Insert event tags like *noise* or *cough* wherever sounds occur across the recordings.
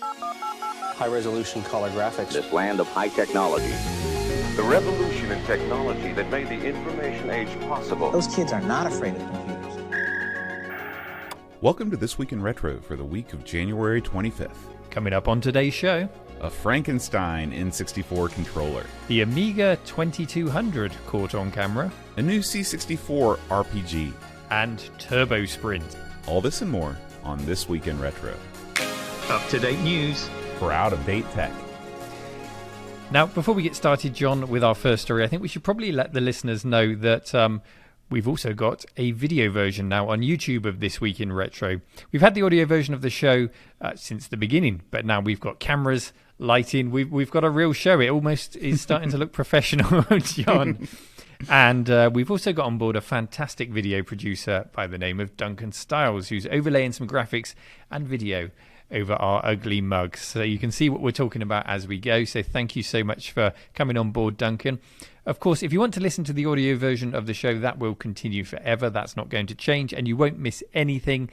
High resolution color graphics. This land of high technology. The revolution in technology that made the information age possible. Those kids are not afraid of computers. Welcome to This Week in Retro for the week of January 25th. Coming up on today's show, A Frankenstein N64 controller, the Amiga 2200 caught on camera, a new C64 RPG, and Turbo Sprint. all this and more on This Week in Retro. Up to date news. For out of date tech. Now, before we get started, John, with our first story, I think we should probably let the listeners know that um, we've also got a video version now on YouTube of This Week in Retro. We've had the audio version of the show uh, since the beginning, but now we've got cameras, lighting, we've, we've got a real show. It almost is starting to look *laughs* professional, *laughs* John. And uh, we've also got on board a fantastic video producer by the name of Duncan Stiles, who's overlaying some graphics and video over our ugly mugs. So you can see what we're talking about as we go. So thank you so much for coming on board, Duncan. Of course, if you want to listen to the audio version of the show, that will continue forever. That's not going to change, and you won't miss anything.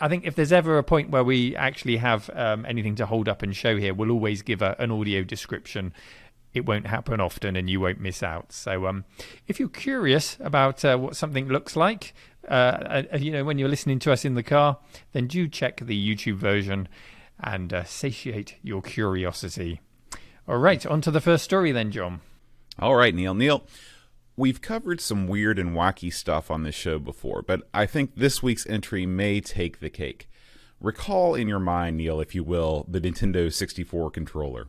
I think if there's ever a point where we actually have um, anything to hold up and show here, we'll always give a, an audio description. It won't happen often, and you won't miss out. So, um, if you're curious about uh, what something looks like, uh, uh, you know, when you're listening to us in the car, then do check the YouTube version and uh, satiate your curiosity. All right, on to the first story then, John. All right, Neil. Neil, we've covered some weird and wacky stuff on this show before, but I think this week's entry may take the cake. Recall in your mind, Neil, if you will, the Nintendo 64 controller.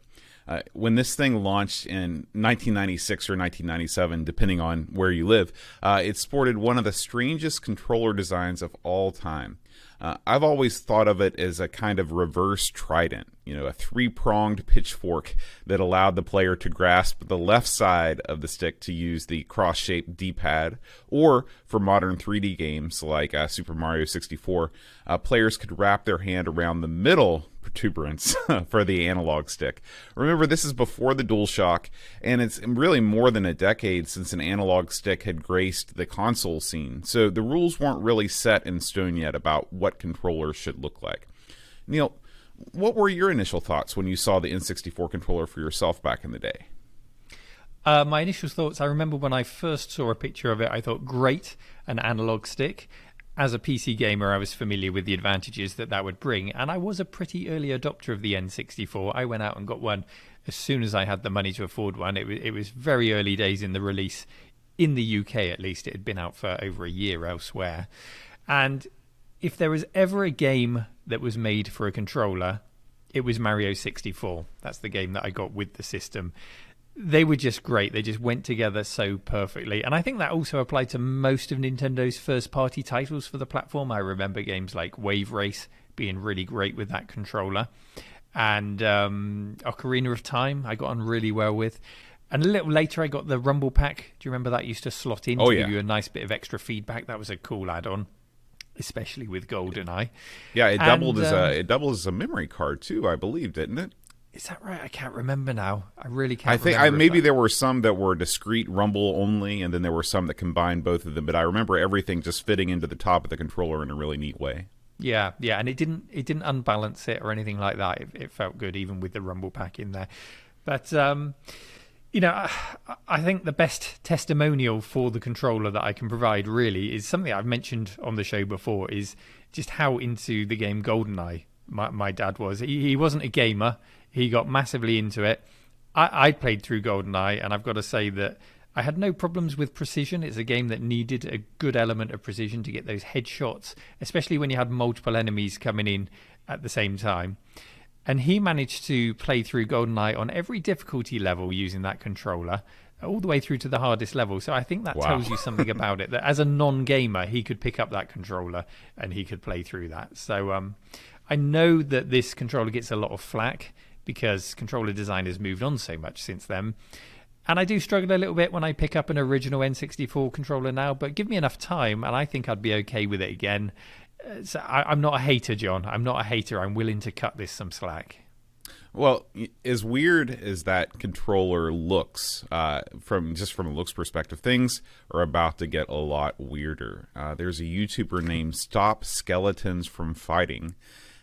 Uh, when this thing launched in 1996 or 1997, depending on where you live, uh, it sported one of the strangest controller designs of all time. Uh, I've always thought of it as a kind of reverse trident, you know, a three pronged pitchfork that allowed the player to grasp the left side of the stick to use the cross shaped D pad, or for modern 3D games like uh, Super Mario 64, uh, players could wrap their hand around the middle protuberance *laughs* for the analog stick. Remember, this is before the DualShock, and it's really more than a decade since an analog stick had graced the console scene, so the rules weren't really set in stone yet about what controllers should look like. Neil, what were your initial thoughts when you saw the N64 controller for yourself back in the day? Uh, my initial thoughts I remember when I first saw a picture of it, I thought, great, an analog stick. As a PC gamer, I was familiar with the advantages that that would bring, and I was a pretty early adopter of the N64. I went out and got one as soon as I had the money to afford one. It, was- it was very early days in the release, in the UK at least. It had been out for over a year elsewhere. And if there was ever a game that was made for a controller, it was Mario 64. That's the game that I got with the system. They were just great. They just went together so perfectly. And I think that also applied to most of Nintendo's first party titles for the platform. I remember games like Wave Race being really great with that controller. And um, Ocarina of Time, I got on really well with. And a little later, I got the Rumble Pack. Do you remember that used to slot in Oh, to yeah. give you a nice bit of extra feedback? That was a cool add on, especially with GoldenEye. Yeah, it And, doubled as um, a it doubled as a memory card too, I believe, didn't it? Is that right? I can't remember now. I really can't. I think I, maybe that- there were some that were discrete rumble only, and then there were some that combined both of them. But I remember everything just fitting into the top of the controller in a really neat way. Yeah, yeah, and it didn't it didn't unbalance it or anything like that. It, it felt good even with the rumble pack in there. But um, you know, I, I think the best testimonial for the controller that I can provide really is something I've mentioned on the show before. Is just how into the game GoldenEye my, my dad was. He, he wasn't a gamer. He got massively into it. I, I played through GoldenEye, and I've got to say that I had no problems with precision. It's a game that needed a good element of precision to get those headshots, especially when you had multiple enemies coming in at the same time. And he managed to play through GoldenEye on every difficulty level using that controller, all the way through to the hardest level. So I think that Wow. tells you *laughs* something about it. That as a non-gamer, he could pick up that controller and he could play through that. So um, I know that this controller gets a lot of flack because controller design has moved on so much since then. And I do struggle a little bit when I pick up an original N64 controller now, but give me enough time and I think I'd be okay with it again. Uh, So I, I'm not a hater, John. I'm not a hater. I'm willing to cut this some slack. Well, as weird as that controller looks, uh, from just from a looks perspective, things are about to get a lot weirder. Uh, there's a YouTuber named Stop Skeletons from Fighting,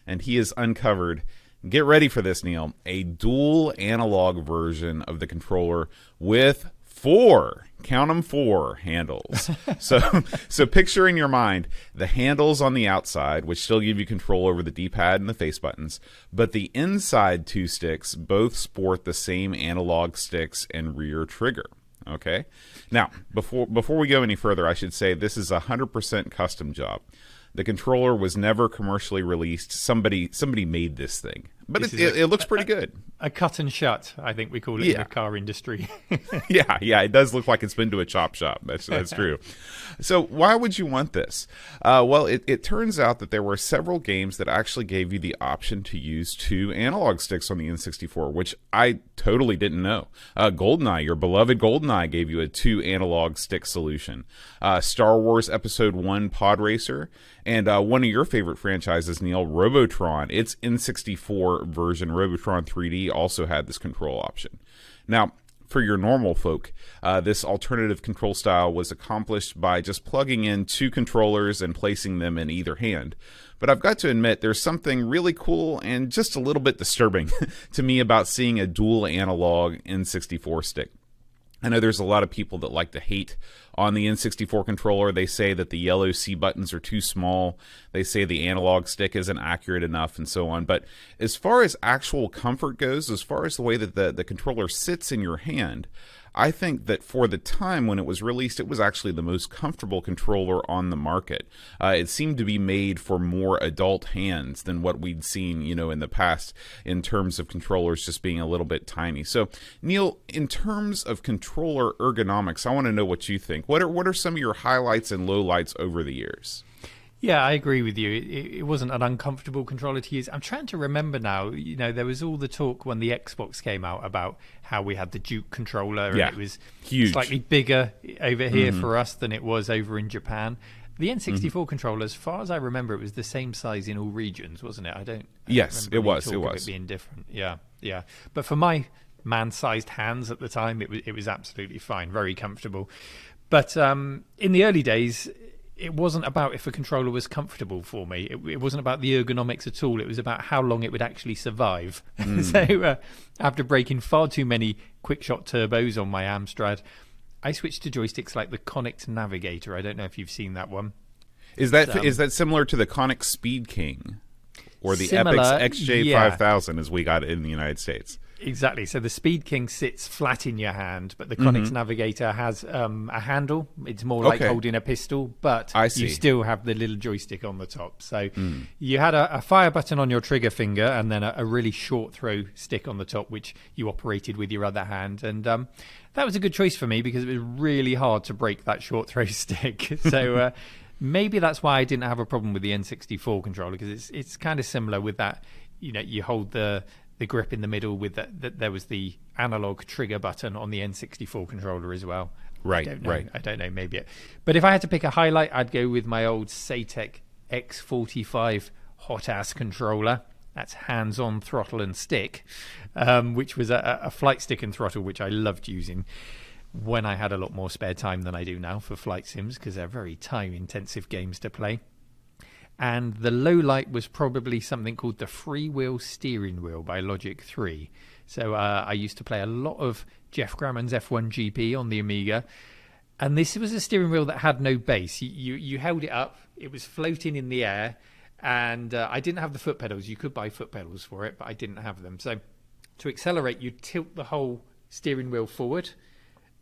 and he has uncovered Get ready for this, Neil. A dual analog version of the controller with four count them four handles. *laughs* So so picture in your mind the handles on the outside which still give you control over the d-pad and the face buttons but the inside two sticks both sport the same analog sticks and rear trigger okay? Now before before we go any further i should say this is a 100% custom job the controller was never commercially released. Somebody somebody made this thing but it, it, it, looks pretty good. A, a, cut and shut, I think we call it yeah. in the car industry. *laughs* *laughs* yeah, yeah, it does look like it's been to a chop shop. That's that's true. So why would you want this? Uh, well, it, it turns out that there were several games that actually gave you the option to use two analog sticks on the N64, which I totally didn't know. Uh, GoldenEye, your beloved GoldenEye, gave you a two analog stick solution. Uh, Star Wars Episode One Pod Racer, and uh, one of your favorite franchises, Neil, Robotron. Its N64 version, Robotron 3D, also had this control option. Now, for your normal folk, uh, this alternative control style was accomplished by just plugging in two controllers and placing them in either hand. But I've got to admit, there's something really cool and just a little bit disturbing *laughs* to me about seeing a dual analog N64 stick. I know there's a lot of people that like to hate on the N64 controller. They say that the yellow C buttons are too small. They say the analog stick isn't accurate enough and so on. But as far as actual comfort goes, as far as the way that the, the controller sits in your hand, I think that for the time when it was released, it was actually the most comfortable controller on the market. Uh, it seemed to be made for more adult hands than what we'd seen, you know, in the past in terms of controllers just being a little bit tiny. So, Neil, in terms of controller ergonomics, I want to know what you think. What are what are some of your highlights and lowlights over the years? Yeah, I agree with you. It, it, wasn't an uncomfortable controller to use. I'm trying to remember now. You know, there was all the talk when the Xbox came out about how we had the Duke controller, and it was huge, slightly bigger over here mm-hmm. for us than it was over in Japan. The N64 mm-hmm. controller, as far as I remember, it was the same size in all regions, wasn't it? I don't. I yes, don't it was. It was it being different. Yeah, yeah. But for my man-sized hands at the time, it was it was absolutely fine, very comfortable. But um, in the early days, it wasn't about if a controller was comfortable for me. It, it, wasn't about the ergonomics at all. It was about how long it would actually survive. *laughs* Mm. so uh, after breaking far too many quick-shot turbos on my Amstrad, I switched to joysticks like the Konix Navigator. I don't know if you've seen that one. Is that um, is that similar to the Konix Speed King or the similar, Epyx XJ5000 yeah. as we got it in the United States? Exactly. So the Speed King sits flat in your hand, but the Konix mm-hmm. Navigator has um, a handle. It's more like okay. holding a pistol, but you still have the little joystick on the top. So mm. you had a, a, fire button on your trigger finger and then a, a, really short throw stick on the top, which you operated with your other hand. And um, that was a good choice for me because it was really hard to break that short throw *laughs* stick. so. Uh, maybe that's why I didn't have a problem with the N64 controller because it's it's kind of similar with that. You know, you hold the the grip in the middle with that. The, there was the analog trigger button on the N64 controller as well. Right, I don't know, right. I don't know, maybe. It, but if I had to pick a highlight, I'd go with my old Saitek X45 HOTAS controller. That's hands on throttle and stick, um, which was a, a flight stick and throttle, which I loved using when I had a lot more spare time than I do now for flight sims because they're very time intensive games to play and the low light was probably something called the freewheel steering wheel by Logic 3. So uh, I used to play a lot of Geoff Crammond's F1 GP on the Amiga, and this was a steering wheel that had no base. You you, you held it up, it was floating in the air, and uh, I didn't have the foot pedals. You could buy foot pedals for it, but I didn't have them. So to accelerate, you tilt the whole steering wheel forward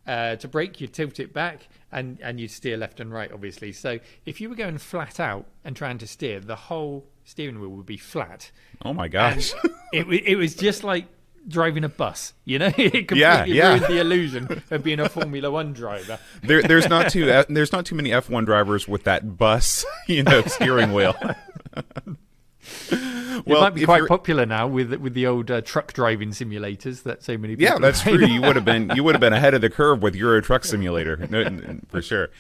uh, to brake, you'd tilt it back and, and you'd steer left and right, obviously. So if you were going flat out and trying to steer, the whole steering wheel would be flat. Oh my gosh. it, it was just like driving a bus, you know? *laughs* it completely yeah, yeah. ruined the illusion of being a Formula One driver. There, there's not too uh, there's not too many F1 drivers with that bus, *laughs* you know, steering wheel. *laughs* *laughs* well, it might be quite popular now with with the old uh, truck driving simulators that so many people. Yeah, that's true. You would have been you would have been ahead of the curve with Euro Truck *laughs* Simulator for sure.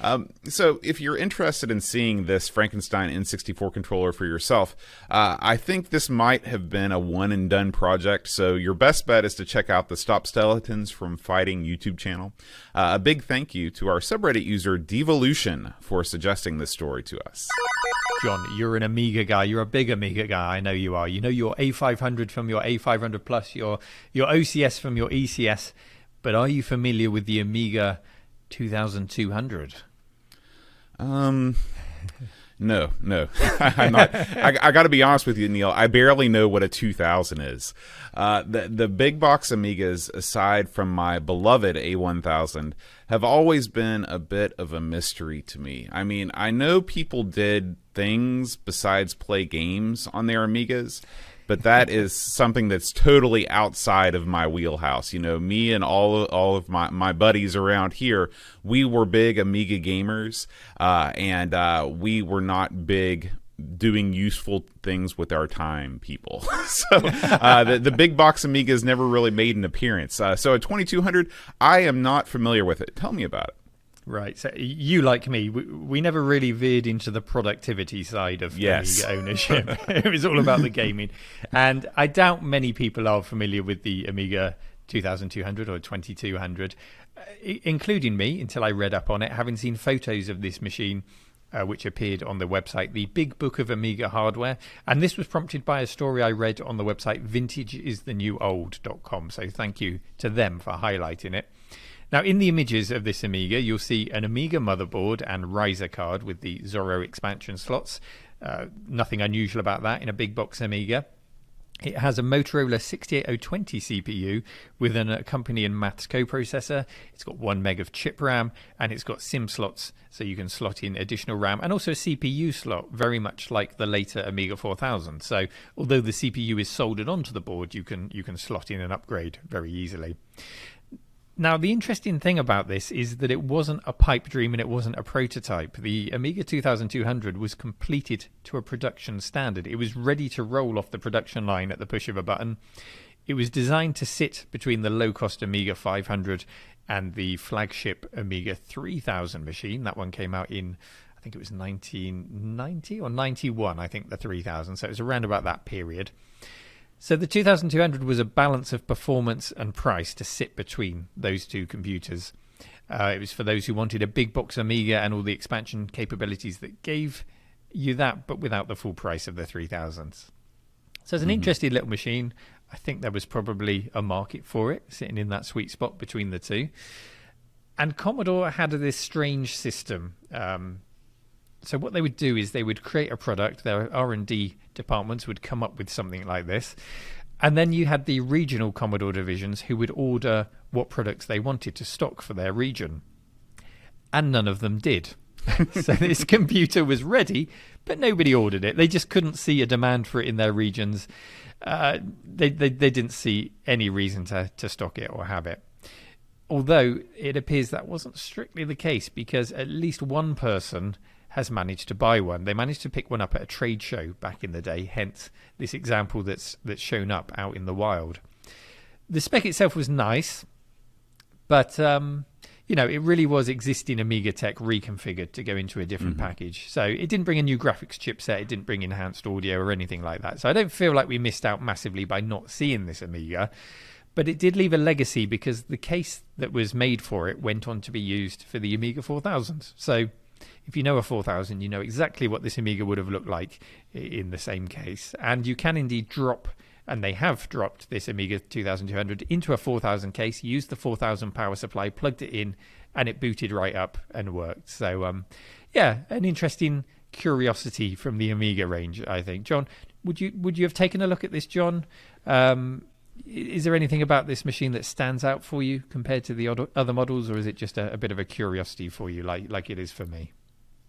Um, so, if you're interested in seeing this Frankenstein N64 controller for yourself, uh, I think this might have been a one and done project. So, your best bet is to check out the Stop Skeletons from Fighting YouTube channel. Uh, a big thank you to our subreddit user Devolution for suggesting this story to us. John, you're an Amiga guy. You're a big Amiga guy. I know you are. You know your A500 from your A500 Plus, your your OCS from your ECS. But are you familiar with the Amiga 2200? Um, no, no, *laughs* I'm not. I, I got to be honest with you, Neil. I barely know what a 2000 is. Uh, the the big box Amigas, aside from my beloved A1000, have always been a bit of a mystery to me. I mean, I know people did things besides play games on their Amigas but that is something that's totally outside of my wheelhouse. You know, me and all all of my my buddies around here, we were big Amiga gamers, uh, and uh, we were not big doing useful things with our time people. *laughs* So uh, the, the big box amigas never really made an appearance. Uh, so at 2200 i am not familiar with it. Tell me about it Right. So you, like me, we, we never really veered into the productivity side of yes. *laughs* Ownership. *laughs* it was all about the gaming. And I doubt many people are familiar with the Amiga 2200 or 2200, uh, including me, until I read up on it, having seen photos of this machine. Uh, which appeared on the website, the Big Book of Amiga Hardware. And this was prompted by a story I read on the website vintageisthenewOld.com. So thank you to them for highlighting it. Now, in the images of this Amiga, you'll see an Amiga motherboard and riser card with the Zorro expansion slots. Uh, nothing unusual about that in a big box Amiga. It has a Motorola 68020 CPU with an accompanying Maths coprocessor. It's got one meg of chip RAM and it's got SIM slots so you can slot in additional RAM and also a CPU slot, very much like the later Amiga 4000. So although the CPU is soldered onto the board, you can you can slot in an upgrade very easily. Now, the interesting thing about this is that it wasn't a pipe dream and it wasn't a prototype. The Amiga 2200 was completed to a production standard. It was ready to roll off the production line at the push of a button. It was designed to sit between the low cost Amiga 500 and the flagship Amiga 3000 machine. That one came out in, I think it was 1990 or 91, I think, the 3000. So it was around about that period. So the 2200 was a balance of performance and price to sit between those two computers. Uh, it was for those who wanted a big box Amiga and all the expansion capabilities that gave you that, but without the full price of the 3000s. So it's an mm-hmm. interesting little machine. I think there was probably a market for it, sitting in that sweet spot between the two. And Commodore had this strange system. Um, so what they would do is they would create a product. Their R and D departments would come up with something like this, and then you had the regional Commodore divisions who would order what products they wanted to stock for their region, and none of them did. *laughs* so this *laughs* computer was ready, but nobody ordered it. They just couldn't see a demand for it in their regions. Uh, they, they they didn't see any reason to to stock it or have it although it appears that wasn't strictly the case because at least one person has managed to buy one. They managed to pick one up at a trade show back in the day, hence this example that's that's shown up out in the wild. The spec itself was nice, but um, you know, it really was existing Amiga tech reconfigured to go into a different mm-hmm. package. So it didn't bring a new graphics chipset, it didn't bring enhanced audio or anything like that. So I don't feel like we missed out massively by not seeing this Amiga. But it did leave a legacy because the case that was made for it went on to be used for the Amiga 4000. So if you know a 4000, you know exactly what this Amiga would have looked like in the same case. And you can indeed drop, and they have dropped this Amiga 2200 into a 4000 case, used the 4000 power supply, plugged it in, and it booted right up and worked. So, um, yeah, an interesting curiosity from the Amiga range, I think. John, would you would you have taken a look at this, John? Um, is there anything about this machine that stands out for you compared to the other models, or is it just a, a bit of a curiosity for you, like like it is for me?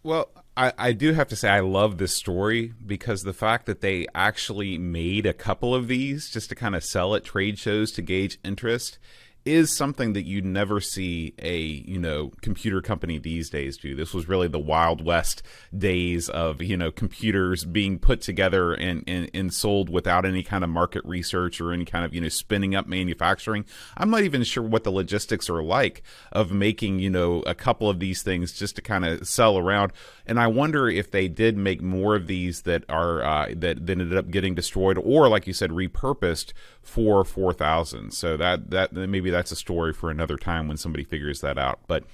Well, I, I do have to say I love this story because the fact that they actually made a couple of these just to kind of sell at trade shows to gauge interest is something that you never see a you know computer company these days do. This was really the wild west days of you know computers being put together and, and, and sold without any kind of market research or any kind of you know spinning up manufacturing. I'm not even sure what the logistics are like of making you know a couple of these things just to kind of sell around. And I wonder if they did make more of these that are uh, that, that ended up getting destroyed or like you said repurposed for 4000. So that that maybe that's a story for another time when somebody figures that out. But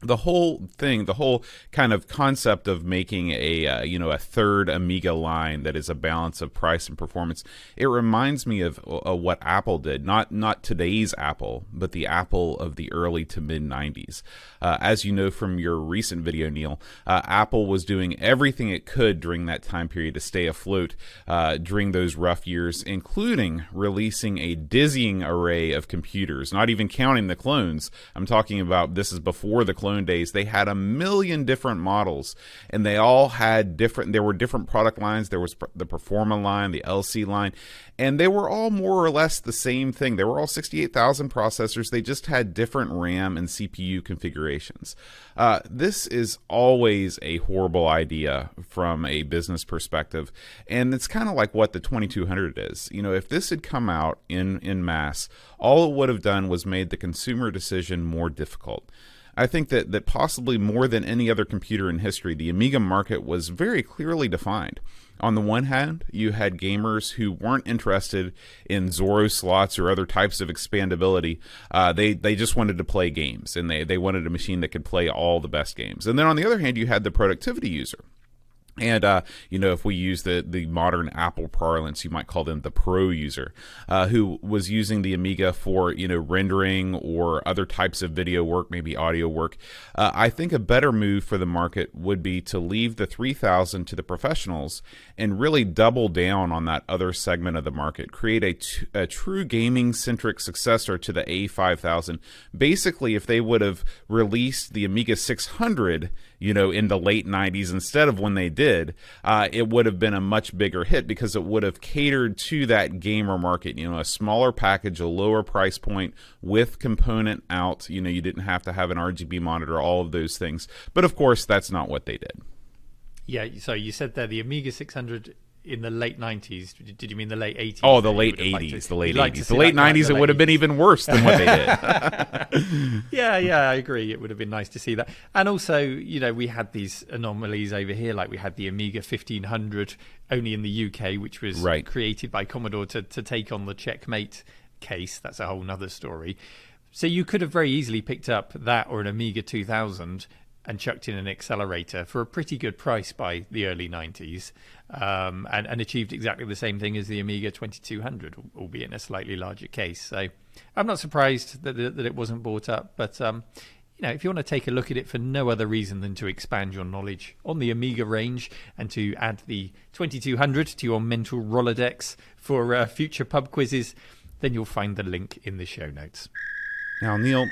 the whole thing, the whole kind of concept of making a uh, you know a third Amiga line that is a balance of price and performance, it reminds me of what Apple did. Not not today's Apple, but the Apple of the early to mid '90s. Uh, as you know from your recent video, Neil, uh, Apple was doing everything it could during that time period to stay afloat uh, during those rough years, including releasing a dizzying array of computers. Not even counting the clones. I'm talking about this is before the clone days, they had a million different models, and they all had different. There were different product lines. There was the Performa line, the LC line, and they were all more or less the same thing. They were all 68,000 processors. They just had different RAM and CPU configurations. Uh, this is always a horrible idea from a business perspective, and it's kind of like what the 2200 is. You know, if this had come out in in mass, all it would have done was made the consumer decision more difficult. I think that, that possibly more than any other computer in history, the Amiga market was very clearly defined. On the one hand, you had gamers who weren't interested in Zorro slots or other types of expandability. Uh, they they just wanted to play games, and they they wanted a machine that could play all the best games. And then on the other hand, you had the productivity user and uh, you know, if we use the the modern Apple parlance, you might call them the pro user, uh, who was using the Amiga for you know rendering or other types of video work, maybe audio work. Uh, I think a better move for the market would be to leave the 3000 to the professionals and really double down on that other segment of the market. Create a, t- a true gaming centric successor to the A5000. Basically, if they would have released the Amiga 600 you know, in the late 90s instead of when they did, uh, it would have been a much bigger hit because it would have catered to that gamer market. You know, a smaller package, a lower price point with component out. You know, you didn't have to have an RGB monitor, all of those things. But of course, that's not what they did. Yeah, so you said there the Amiga 600 in the late 90s. Did you mean the late 80s? Oh, the late 80s. To, the late 80s. The late 90s, it would have been even worse than what they did. *laughs* yeah, yeah, I agree. It would have been nice to see that. And also, you know, we had these anomalies over here, like we had the Amiga 1500 only in the UK, which was right. created by Commodore to, to take on the Checkmate case. That's a whole nother story. So you could have very easily picked up that or an Amiga 2000 and chucked in an accelerator for a pretty good price by the early 90s um, and, and, achieved exactly the same thing as the Amiga 2200, albeit in a slightly larger case. So I'm not surprised that, that it wasn't bought up, but um, you know, if you want to take a look at it for no other reason than to expand your knowledge on the Amiga range and to add the 2200 to your mental Rolodex for uh, future pub quizzes, then you'll find the link in the show notes. Now, Neil,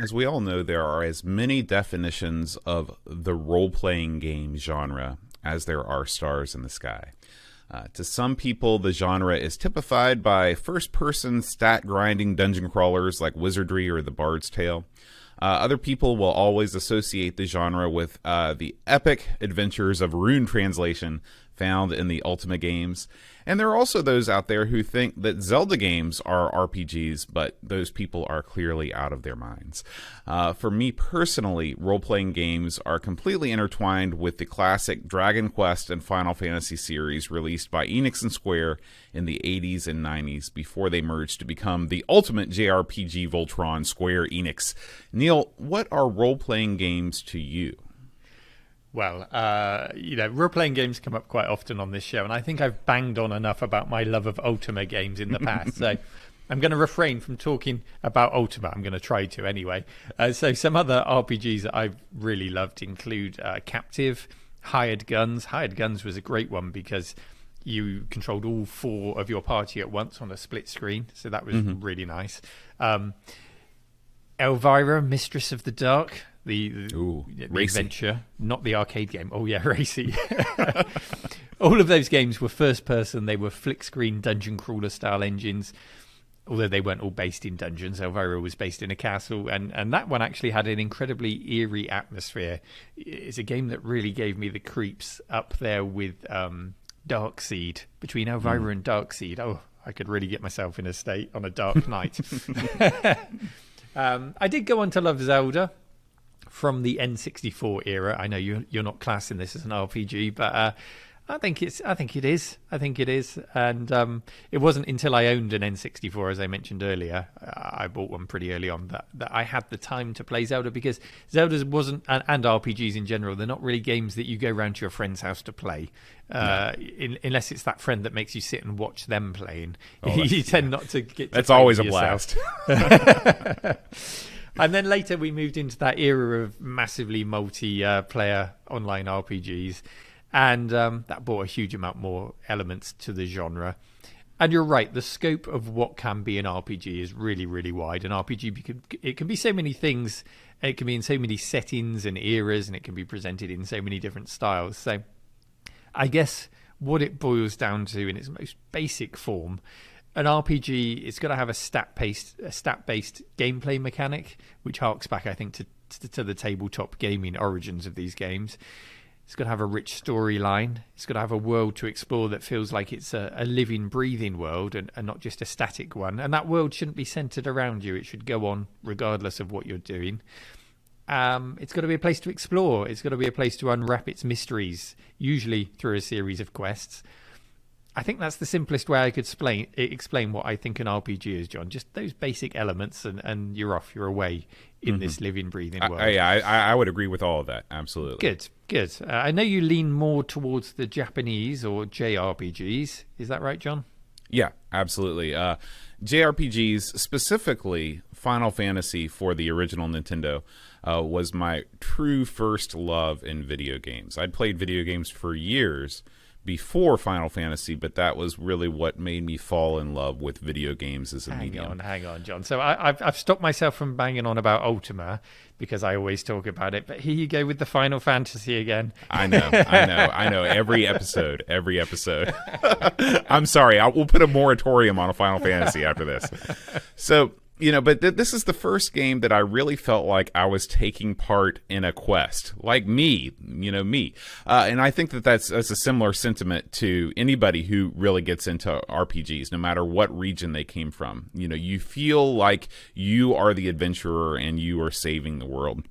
as we all know, there are as many definitions of the role playing game genre as there are stars in the sky. Uh, to some people, the genre is typified by first person stat grinding dungeon crawlers like Wizardry or The Bard's Tale. Uh, other people will always associate the genre with uh, the epic adventures of rune translation found in the Ultima games. And there are also those out there who think that Zelda games are RPGs, but those people are clearly out of their minds. Uh, for me personally, role playing games are completely intertwined with the classic Dragon Quest and Final Fantasy series released by Enix and Square in the 80s and 90s before they merged to become the ultimate JRPG Voltron Square Enix. Neil, what are role playing games to you? Well, uh, you know, role playing games come up quite often on this show, and I think I've banged on enough about my love of Ultima games in the past. *laughs* so I'm going to refrain from talking about Ultima. I'm going to try to anyway. Uh, so some other RPGs that I've really loved include uh, Captive, Hired Guns. Hired Guns was a great one because you controlled all four of your party at once on a split screen, so that was mm-hmm. really nice. Um, Elvira, Mistress of the Dark the, the, Ooh, the adventure, not the arcade game. Oh yeah, *laughs* racy. *laughs* all of those games were first person. They were flick screen dungeon crawler style engines. Although they weren't all based in dungeons, Elvira was based in a castle, and, and that one actually had an incredibly eerie atmosphere. It's a game that really gave me the creeps up there with um, Dark Seed. Between Elvira mm. and Dark Seed, oh, I could really get myself in a state on a dark *laughs* night. um, I did go on to love Zelda from the N64 era. I know you, you're not classing this as an RPG, but uh, I think it's. I think it is. I think it is. And um, it wasn't until I owned an N64, as I mentioned earlier, I bought one pretty early on that, that I had the time to play Zelda because Zelda wasn't, and, and RPGs in general, they're not really games that you go round to your friend's house to play, uh, in, unless it's that friend that makes you sit and watch them playing. Oh, *laughs* you tend not to get. To That's always a yourself. blast. *laughs* *laughs* And then later we moved into that era of massively multi-player online RPGs, and um, that brought a huge amount more elements to the genre. And you're right, the scope of what can be an RPG is really, really wide. An RPG it can be so many things. It can be in so many settings and eras, and it can be presented in so many different styles. So, I guess what it boils down to in its most basic form an RPG is going to have a stat based a stat based gameplay mechanic, which harks back, I think, to, to, to the tabletop gaming origins of these games. It's going to have a rich storyline. It's going to have a world to explore that feels like it's a, a living, breathing world and, and not just a static one. And that world shouldn't be centered around you. It should go on regardless of what you're doing. Um, it's got to be a place to explore. It's going to be a place to unwrap its mysteries, usually through a series of quests. I think that's the simplest way I could explain explain what I think an RPG is, John. Just those basic elements, and, and you're off, you're away in this living, breathing world. I, I, I I would agree with all of that. Absolutely. Good, good. Uh, I know you lean more towards the Japanese or JRPGs. Is that right, John? Yeah, absolutely. Uh, JRPGs, specifically Final Fantasy for the original Nintendo, uh, was my true first love in video games. I'd played video games for years before Final Fantasy, but that was really what made me fall in love with video games as a Hang medium. on, hang on, John. So I, I've I've stopped myself from banging on about Ultima because I always talk about it. But here you go with the Final Fantasy again. I know, I know, I know. Every episode, every episode. *laughs* I'm sorry. I, we'll put a moratorium on a Final Fantasy after this. So you know, but th- this is the first game that I really felt like I was taking part in a quest, like me, you know, me. Uh, and I think that that's that's a similar sentiment to anybody who really gets into RPGs, no matter what region they came from. You know, you feel like you are the adventurer and you are saving the world.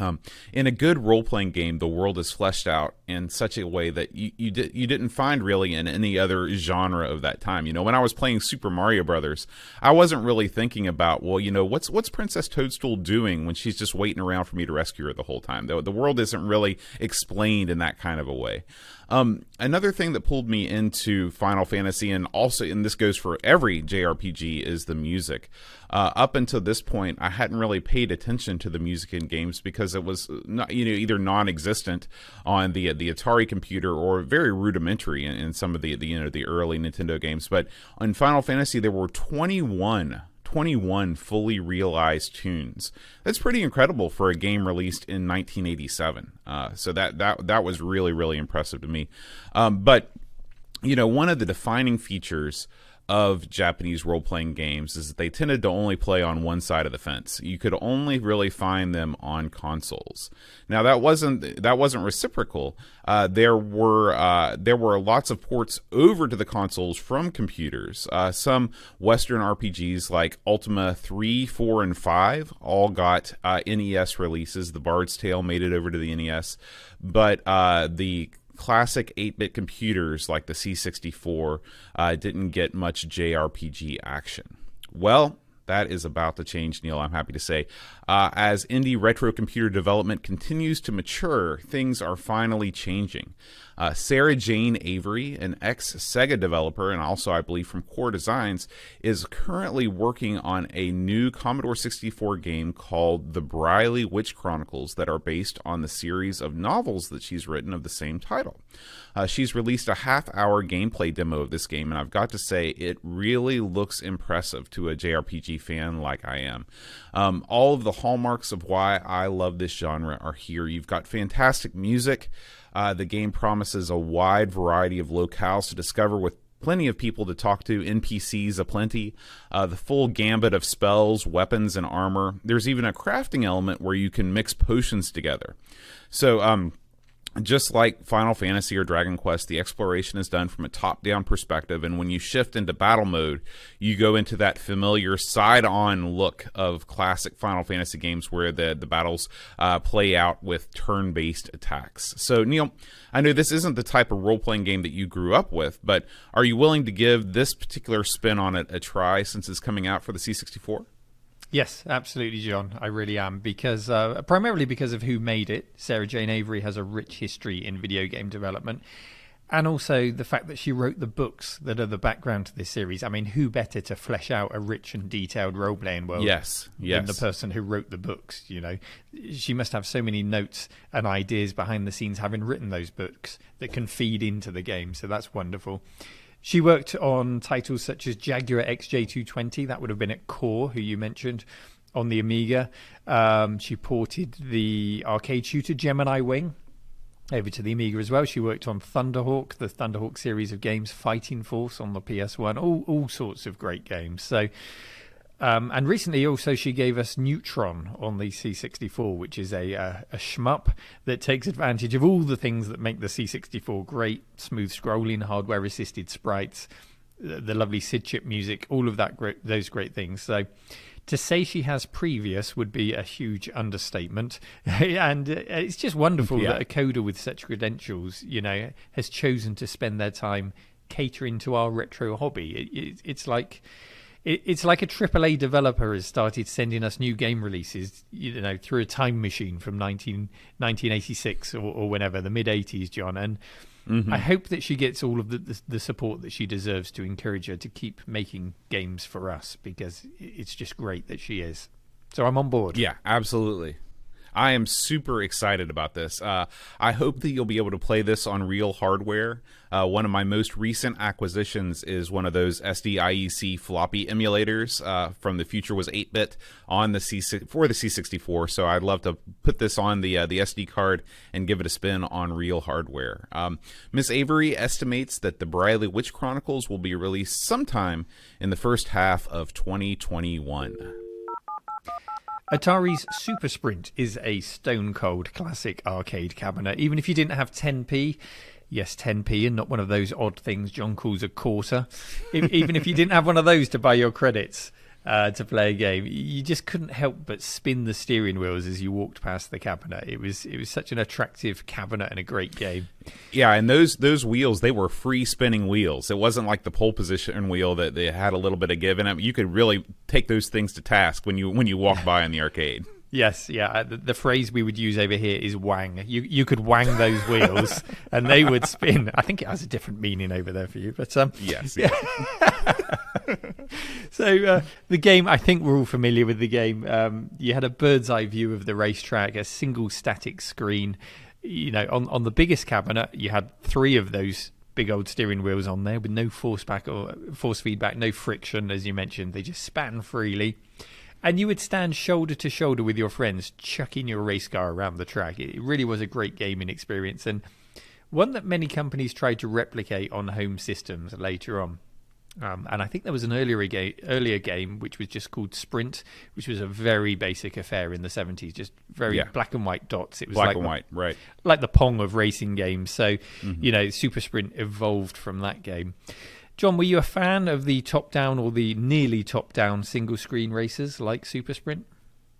Um, in a good role playing game, the world is fleshed out in such a way that you you, di- you didn't find really in any other genre of that time. You know, when I was playing Super Mario Brothers, I wasn't really thinking about well, you know, what's what's Princess Toadstool doing when she's just waiting around for me to rescue her the whole time. The, the world isn't really explained in that kind of a way. Um, another thing that pulled me into Final Fantasy, and also, and this goes for every JRPG, is the music. Uh, up until this point, I hadn't really paid attention to the music in games because it was not, you know, either non-existent on the the Atari computer or very rudimentary in, in some of the, the you know the early Nintendo games. But on Final Fantasy, there were 21 21 fully realized tunes. That's pretty incredible for a game released in 1987. Uh, so that that that was really really impressive to me. Um, but you know, one of the defining features of Japanese role playing games is that they tended to only play on one side of the fence. You could only really find them on consoles. Now that wasn't that wasn't reciprocal. Uh, there were uh, there were lots of ports over to the consoles from computers. Uh, some Western RPGs like Ultima three, four, and five all got uh, NES releases. The Bard's Tale made it over to the NES, but uh, the classic 8-bit computers like the C64 uh, didn't get much JRPG action. Well, that is about to change, Neil. I'm happy to say. Uh, as indie retro computer development continues to mature, things are finally changing. Uh, Sarah Jane Avery, an ex Sega developer and also, I believe, from Core Designs, is currently working on a new Commodore 64 game called The Briley Witch Chronicles that are based on the series of novels that she's written of the same title. Uh, she's released a half hour gameplay demo of this game, and I've got to say, it really looks impressive to a JRPG fan like I am. Um, all of the hallmarks of why I love this genre are here. You've got fantastic music. Uh, the game promises a wide variety of locales to discover with plenty of people to talk to, NPCs aplenty, uh, the full gambit of spells, weapons, and armor. There's even a crafting element where you can mix potions together. So, um, just like Final Fantasy or Dragon Quest, the exploration is done from a top down perspective. And when you shift into battle mode, you go into that familiar side on look of classic Final Fantasy games where the, the battles uh, play out with turn based attacks. So, Neil, I know this isn't the type of role playing game that you grew up with, but are you willing to give this particular spin on it a try since it's coming out for the C64? Yes, absolutely, John. I really am because uh, primarily because of who made it. Sarah Jane Avery has a rich history in video game development, and also the fact that she wrote the books that are the background to this series. I mean, who better to flesh out a rich and detailed role playing world? Yes, yes. Than the person who wrote the books. You know, she must have so many notes and ideas behind the scenes, having written those books that can feed into the game. So that's wonderful. She worked on titles such as Jaguar XJ220, that would have been at Core, who you mentioned, on the Amiga. Um, she ported the arcade shooter Gemini Wing over to the Amiga as well. She worked on Thunderhawk, the Thunderhawk series of games, Fighting Force on the PS1, all, all sorts of great games. So um, and recently, also, she gave us Neutron on the C64, which is a, uh, a shmup that takes advantage of all the things that make the C64 great smooth scrolling, hardware assisted sprites, the, the lovely SID chip music, all of that great, those great things. So, to say she has previous would be a huge understatement. *laughs* and uh, it's just wonderful yeah. that a coder with such credentials, you know, has chosen to spend their time catering to our retro hobby. It, it, it's like it, it's like a AAA developer has started sending us new game releases, you know, through a time machine from 19, 1986 or, or whenever, the mid 80s, John. And mm-hmm. I hope that she gets all of the, the, the support that she deserves to encourage her to keep making games for us because it's just great that she is. So I'm on board. Yeah, absolutely. I am super excited about this. Uh, I hope that you'll be able to play this on real hardware. Uh, one of my most recent acquisitions is one of those SDIEC floppy emulators uh, from the future was 8-bit on the C for the C64. So I'd love to put this on the uh, the SD card and give it a spin on real hardware. Um, Miss Avery estimates that the Briley Witch Chronicles will be released sometime in the first half of 2021. Atari's Super Sprint is a stone cold classic arcade cabinet. Even if you didn't have 10p, yes, 10p, and not one of those odd things John calls a quarter, even if you didn't have one of those to buy your credits, uh, to play a game. You just couldn't help but spin the steering wheels as you walked past the cabinet. It was it was such an attractive cabinet and a great game. Yeah, and those those wheels they were free spinning wheels. It wasn't like the pole position wheel that they had a little bit of give in it. You could really take those things to task when you when you walk by in the arcade. Yes, yeah. Uh, the, the, phrase we would use over here is wang. You you could wang those wheels *laughs* and they would spin. I think it has a different meaning over there for you, but um, yes, yeah. *laughs* so uh, the game, I think we're all familiar with the game. Um, you had a bird's eye view of the racetrack, a single static screen. You know, on on the biggest cabinet, you had three of those big old steering wheels on there with no force back or force feedback, no friction, as you mentioned. They just span freely and you would stand shoulder to shoulder with your friends, chucking your race car around the track. It really was a great gaming experience, and one that many companies tried to replicate on home systems later on. Um, and I think there was an earlier game, earlier game which was just called Sprint, which was a very basic affair in the seventies, just very yeah. black and white dots. It was black like and the, white, right? Like the Pong of racing games. So, mm-hmm. you know, Super Sprint evolved from that game. John, were you a fan of the top down or the nearly top down single screen races like Super Sprint?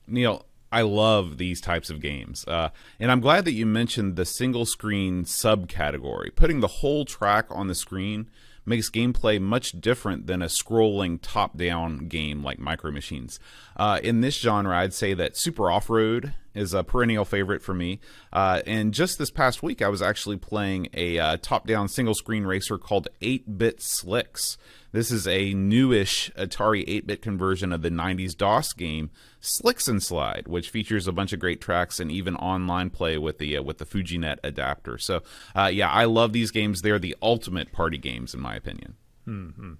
Neil, I love these types of games. Uh, and I'm glad that you mentioned the single screen subcategory. Putting the whole track on the screen makes gameplay much different than a scrolling top down game like Micro Machines. Uh, in this genre, I'd say that Super Off Road is a perennial favorite for me. Uh, and just this past week, I was actually playing a uh, top down single screen racer called 8 Bit Slicks. This is a newish Atari 8 bit conversion of the 90s DOS game Slicks and Slide, which features a bunch of great tracks and even online play with the uh, with the FujiNet adapter. So, uh, yeah, I love these games. They're the ultimate party games, in my opinion. Mm-hmm.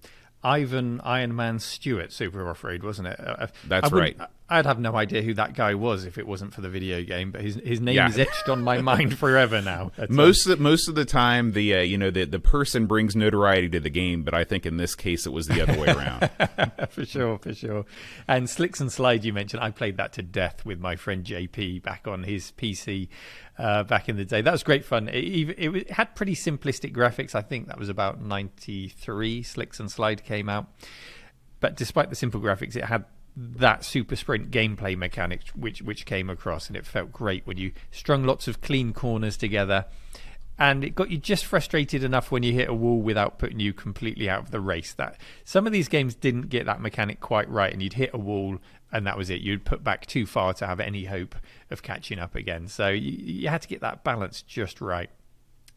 Ivan Iron Man Stewart, Super Off Road, wasn't it? Uh, That's right. I'd have no idea who that guy was if it wasn't for the video game, but his his name yeah. is etched on my mind forever now. *laughs* most of the, most of the time, the uh, you know the the person brings notoriety to the game, but I think in this case it was the other way around. *laughs* for sure, for sure. And Slicks and Slide, you mentioned, I played that to death with my friend JP back on his PC uh, back in the day. That was great fun. It, it, it, had pretty simplistic graphics. I think that was about 93, Slicks and Slide came out. But despite the simple graphics, it had that super sprint gameplay mechanic which which came across and it felt great when you strung lots of clean corners together and it got you just frustrated enough when you hit a wall without putting you completely out of the race. That some of these games didn't get that mechanic quite right, and you'd hit a wall and that was it. You'd put back too far to have any hope of catching up again. So you, you had to get that balance just right.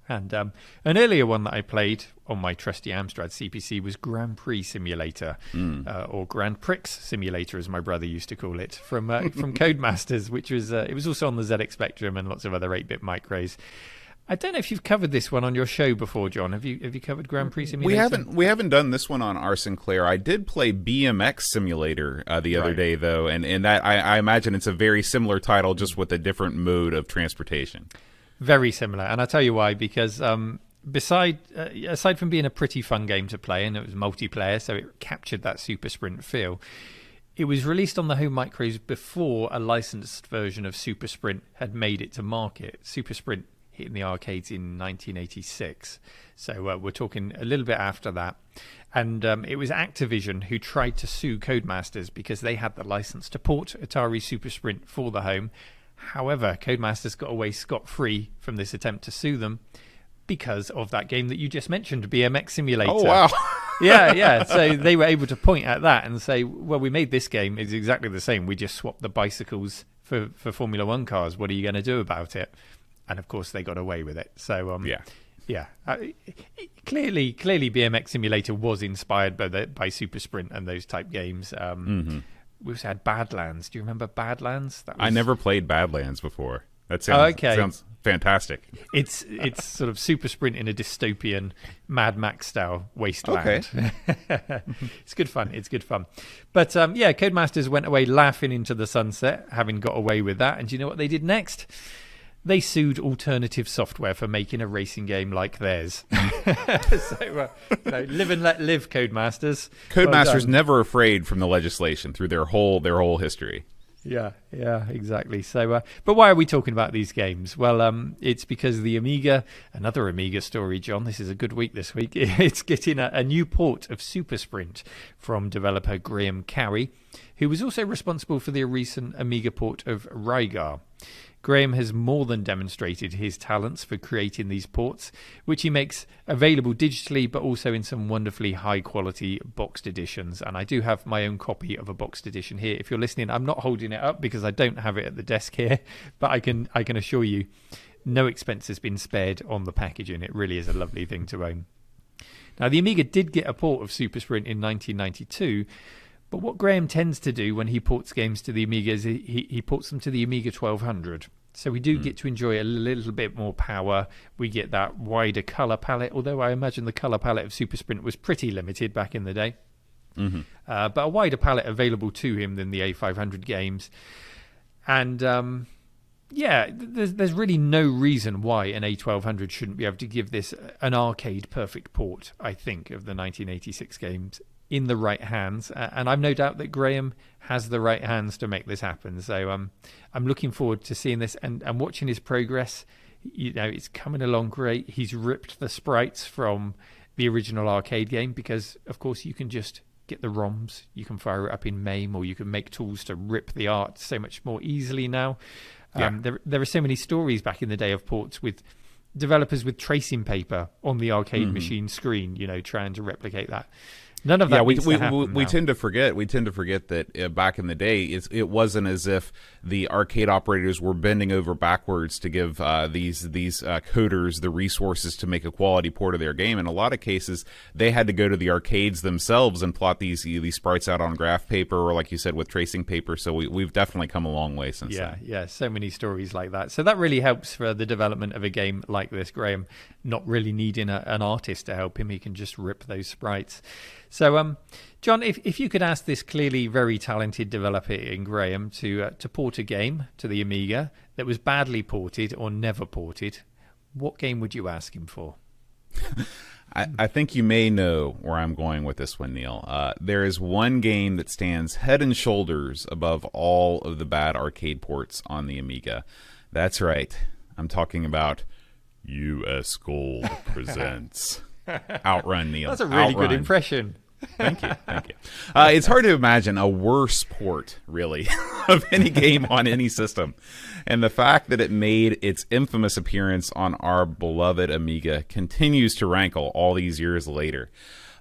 And um, an earlier one that I played on my trusty Amstrad CPC was Grand Prix Simulator, mm. uh, or Grand Prix Simulator, as my brother used to call it, from uh, from *laughs* Codemasters, which was uh, it was also on the ZX Spectrum and lots of other 8-bit micros. I don't know if you've covered this one on your show before, John. Have you have you covered Grand Prix Simulator? We haven't we haven't done this one on our Sinclair. I did play BMX Simulator uh, the other right. day though, and and that I, I, imagine it's a very similar title, just with a different mode of transportation. Very similar, and I'll tell you why because um, beside uh, aside from being a pretty fun game to play, and it was multiplayer, so it captured that super sprint feel. It was released on the home micros before a licensed version of Super Sprint had made it to market. Super Sprint hitting the arcades in 1986. So uh, we're talking a little bit after that. And um, it was Activision who tried to sue Codemasters because they had the license to port Atari Super Sprint for the home. However, Codemasters got away scot free from this attempt to sue them because of that game that you just mentioned, BMX Simulator. Oh, wow. *laughs* yeah, yeah. So they were able to point at that and say, well, we made this game, it's exactly the same. We just swapped the bicycles for, for Formula One cars. What are you going to do about it? and of course they got away with it. So um, yeah, yeah. Uh, clearly, clearly, BMX Simulator was inspired by the, by Super Sprint and those type games. Um, mm-hmm. We also had Badlands. Do you remember Badlands? Was... I never played Badlands before. That sounds, oh, okay. sounds fantastic. It's it's sort of Super Sprint in a dystopian Mad Max style wasteland. Okay. *laughs* *laughs* it's good fun. It's good fun. But um, yeah, Codemasters went away laughing into the sunset, having got away with that. And do you know what they did next? They sued alternative software for making a racing game like theirs. *laughs* *laughs* so, uh, live and let live, Codemasters. Codemasters well never afraid from the legislation through their whole their whole history. Yeah, yeah, exactly. So, uh, but why are we talking about these games? Well, um, it's because the Amiga, another Amiga story, John. This is a good week this week. *laughs* It's getting a, a new port of Super Sprint from developer Graham Carey, who was also responsible for the recent Amiga port of Rygar. Graham has more than demonstrated his talents for creating these ports, which he makes available digitally but also in some wonderfully high quality boxed editions. And I do have my own copy of a boxed edition here. If you're listening, I'm not holding it up because I don't have it at the desk here, *laughs* but I can I can assure you no expense has been spared on the packaging. It really is a lovely thing to own. Now, the Amiga did get a port of Super Sprint in 1992, but what Graham tends to do when he ports games to the Amiga is he, he ports them to the Amiga 1200. So we do mm. get to enjoy a little bit more power. We get that wider color palette, although I imagine the color palette of Super Sprint was pretty limited back in the day. Mm-hmm. Uh, but a wider palette available to him than the A500 games. And um, yeah, there's, there's really no reason why an A1200 shouldn't be able to give this an arcade perfect port, I think, of the 1986 games in the right hands, and I've no doubt that Graham has the right hands to make this happen. So um, I'm looking forward to seeing this and, and watching his progress. You know, it's coming along great. He's ripped the sprites from the original arcade game because, of course, you can just get the ROMs, you can fire it up in MAME, or you can make tools to rip the art so much more easily now. Yeah. Um, there, there are so many stories back in the day of ports with developers with tracing paper on the arcade mm. machine screen, you know, trying to replicate that. None of that. Yeah, we we, we, we, tend to forget. We tend to forget that uh, back in the day, it wasn't as if the arcade operators were bending over backwards to give uh, these these uh, coders the resources to make a quality port of their game. In a lot of cases, they had to go to the arcades themselves and plot these these sprites out on graph paper, or like you said, with tracing paper. So we, we've definitely come a long way since. Yeah, then. yeah. So many stories like that. So that really helps for the development of a game like this. Graham not really needing a, an artist to help him; he can just rip those sprites. So, um, John, if, if you could ask this clearly very talented developer in Graham to uh, to port a game to the Amiga that was badly ported or never ported, what game would you ask him for? *laughs* I, I, think you may know where I'm going with this one, Neil. Uh, there is one game that stands head and shoulders above all of the bad arcade ports on the Amiga. That's right. I'm talking about US Gold *laughs* presents Outrun, Neil. That's a really Outrun. good impression. Thank you, thank you. Uh, it's hard to imagine a worse port, really, *laughs* of any game on any system, and the fact that it made its infamous appearance on our beloved Amiga continues to rankle all these years later.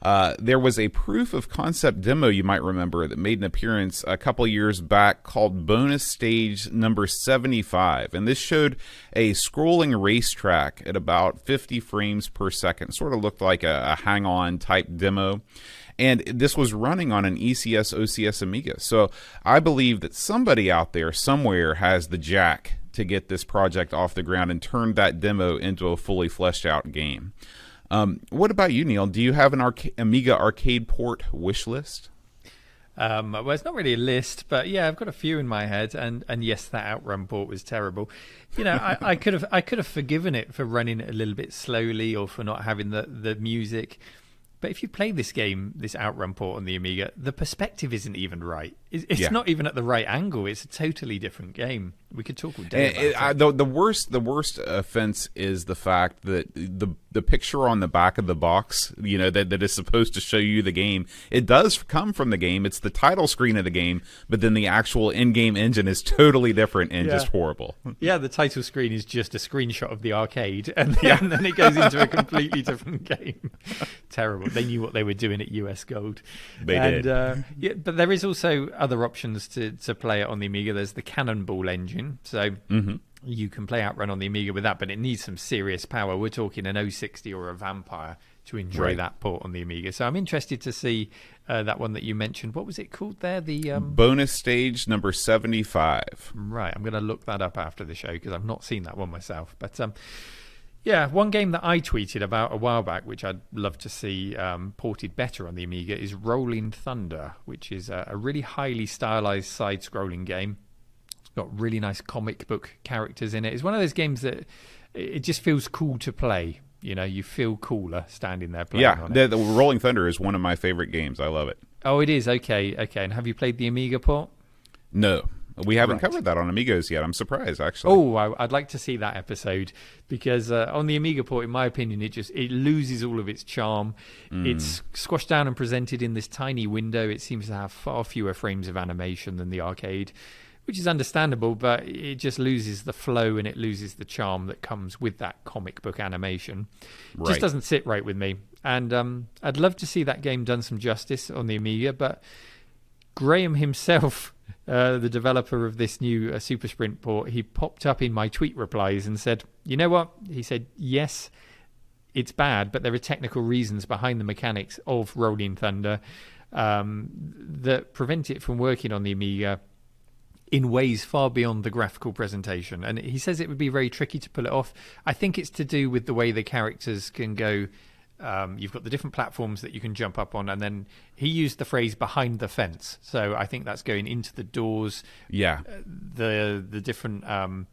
Uh, there was a proof of concept demo you might remember that made an appearance a couple years back called Bonus Stage Number 75. And this showed a scrolling racetrack at about 50 frames per second. Sort of looked like a, a hang on type demo and this was running on an ECS OCS Amiga. So I believe that somebody out there somewhere has the jack to get this project off the ground and turn that demo into a fully fleshed out game. Um, what about you, Neil? Do you have an arca- Amiga arcade port wish list? Um, well, it's not really a list, but yeah, I've got a few in my head, and, and yes, that outrun port was terrible. You know, I, I could have I could have forgiven it for running a little bit slowly or for not having the the music. But if you play this game, this Outrun port on the Amiga, the perspective isn't even right. It's, it's Yeah. not even at the right angle. It's a totally different game. We could talk all day And about eh, it- it. I- the, the worst the worst offense is the fact that the the picture on the back of the box, you know, that, that is supposed to show you the game, it does come from the game. It's the title screen of the game, but then the actual in-game engine is totally different and Yeah. just horrible. Yeah, the title screen is just a screenshot of the arcade, and then, and then it goes into a completely different *laughs* game. Terrible. They knew what they were doing at US Gold. They and, did. Uh, yeah, but there is also other options to, to play it on the Amiga. There's the Cannonball engine, so Mm-hmm. you can play Outrun on the Amiga with that, but it needs some serious power. We're talking an 060 or a Vampire to enjoy Right. that port on the Amiga. So I'm interested to see uh, that one that you mentioned. What was it called there? The um, Bonus stage number 75. Right, I'm going to look that up after the show because I've not seen that one myself. But um, yeah, one game that I tweeted about a while back, which I'd love to see um, ported better on the Amiga, is Rolling Thunder, which is a, a really highly stylized side-scrolling game. It's got really nice comic book characters in it. It's one of those games that it just feels cool to play. You know, you feel cooler standing there playing Yeah, on it. the, the Rolling Thunder is one of my favorite games. I love it. Oh, it is okay, okay. And have you played the Amiga port? No, we haven't Right. covered that on Amigos yet. I'm surprised, actually. Oh, I, I'd like to see that episode because uh, on the Amiga port, in my opinion, it just it loses all of its charm. It's squashed down and presented in this tiny window. It seems to have far fewer frames of animation than the arcade, which is understandable, but it just loses the flow and it loses the charm that comes with that comic book animation. Right. Just doesn't sit right with me. And um, I'd love to see that game done some justice on the Amiga, but Graham himself, uh, the developer of this new uh, Super Sprint port, he popped up in my tweet replies and said, "You know what?" He said, "Yes, it's bad, but there are technical reasons behind the mechanics of Rolling Thunder um, that prevent it from working on the Amiga." In ways far beyond the graphical presentation. And he says it would be very tricky to pull it off. I think it's to do with the way the characters can go um, you've got the different platforms that you can jump up on, and then he used the phrase "behind the fence." So I think that's going into the doors, yeah. the the different um,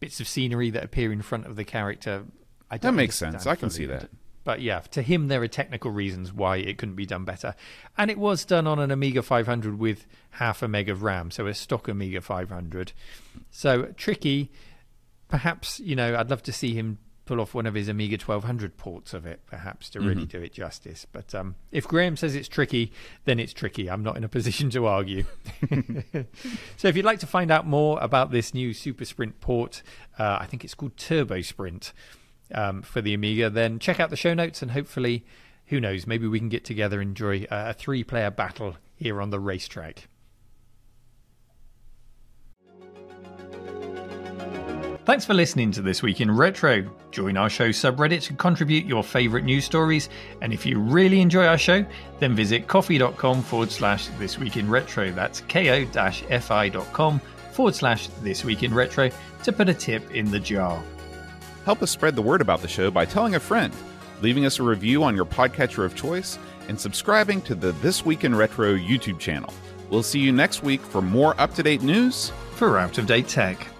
bits of scenery that appear in front of the character. I That don't makes sense. I can see that. But yeah, to him there are technical reasons why it couldn't be done better, and it was done on an Amiga 500 with half a meg of RAM, so a stock Amiga 500. So tricky. Perhaps you know I'd love to see him pull off one of his Amiga 1200 ports of it, perhaps to really do it justice. But um, if Graham says it's tricky, then it's tricky. I'm not in a *laughs* position to argue. *laughs* so if you'd like to find out more about this new Super Sprint port, uh, I think it's called Turbo Sprint um, for the Amiga, then check out the show notes and hopefully, who knows, maybe we can get together and enjoy a three player battle here on the racetrack. Thanks for listening to This Week in Retro. Join our show subreddit to contribute your favourite news stories. And if you really enjoy our show, then visit ko-fi.com forward slash This Week in Retro. That's ko-fi.com forward slash This Week in Retro to put a tip in the jar. Help us spread the word about the show by telling a friend, leaving us a review on your podcatcher of choice, and subscribing to the This Week in Retro YouTube channel. We'll see you next week for more up to date news For out of date tech.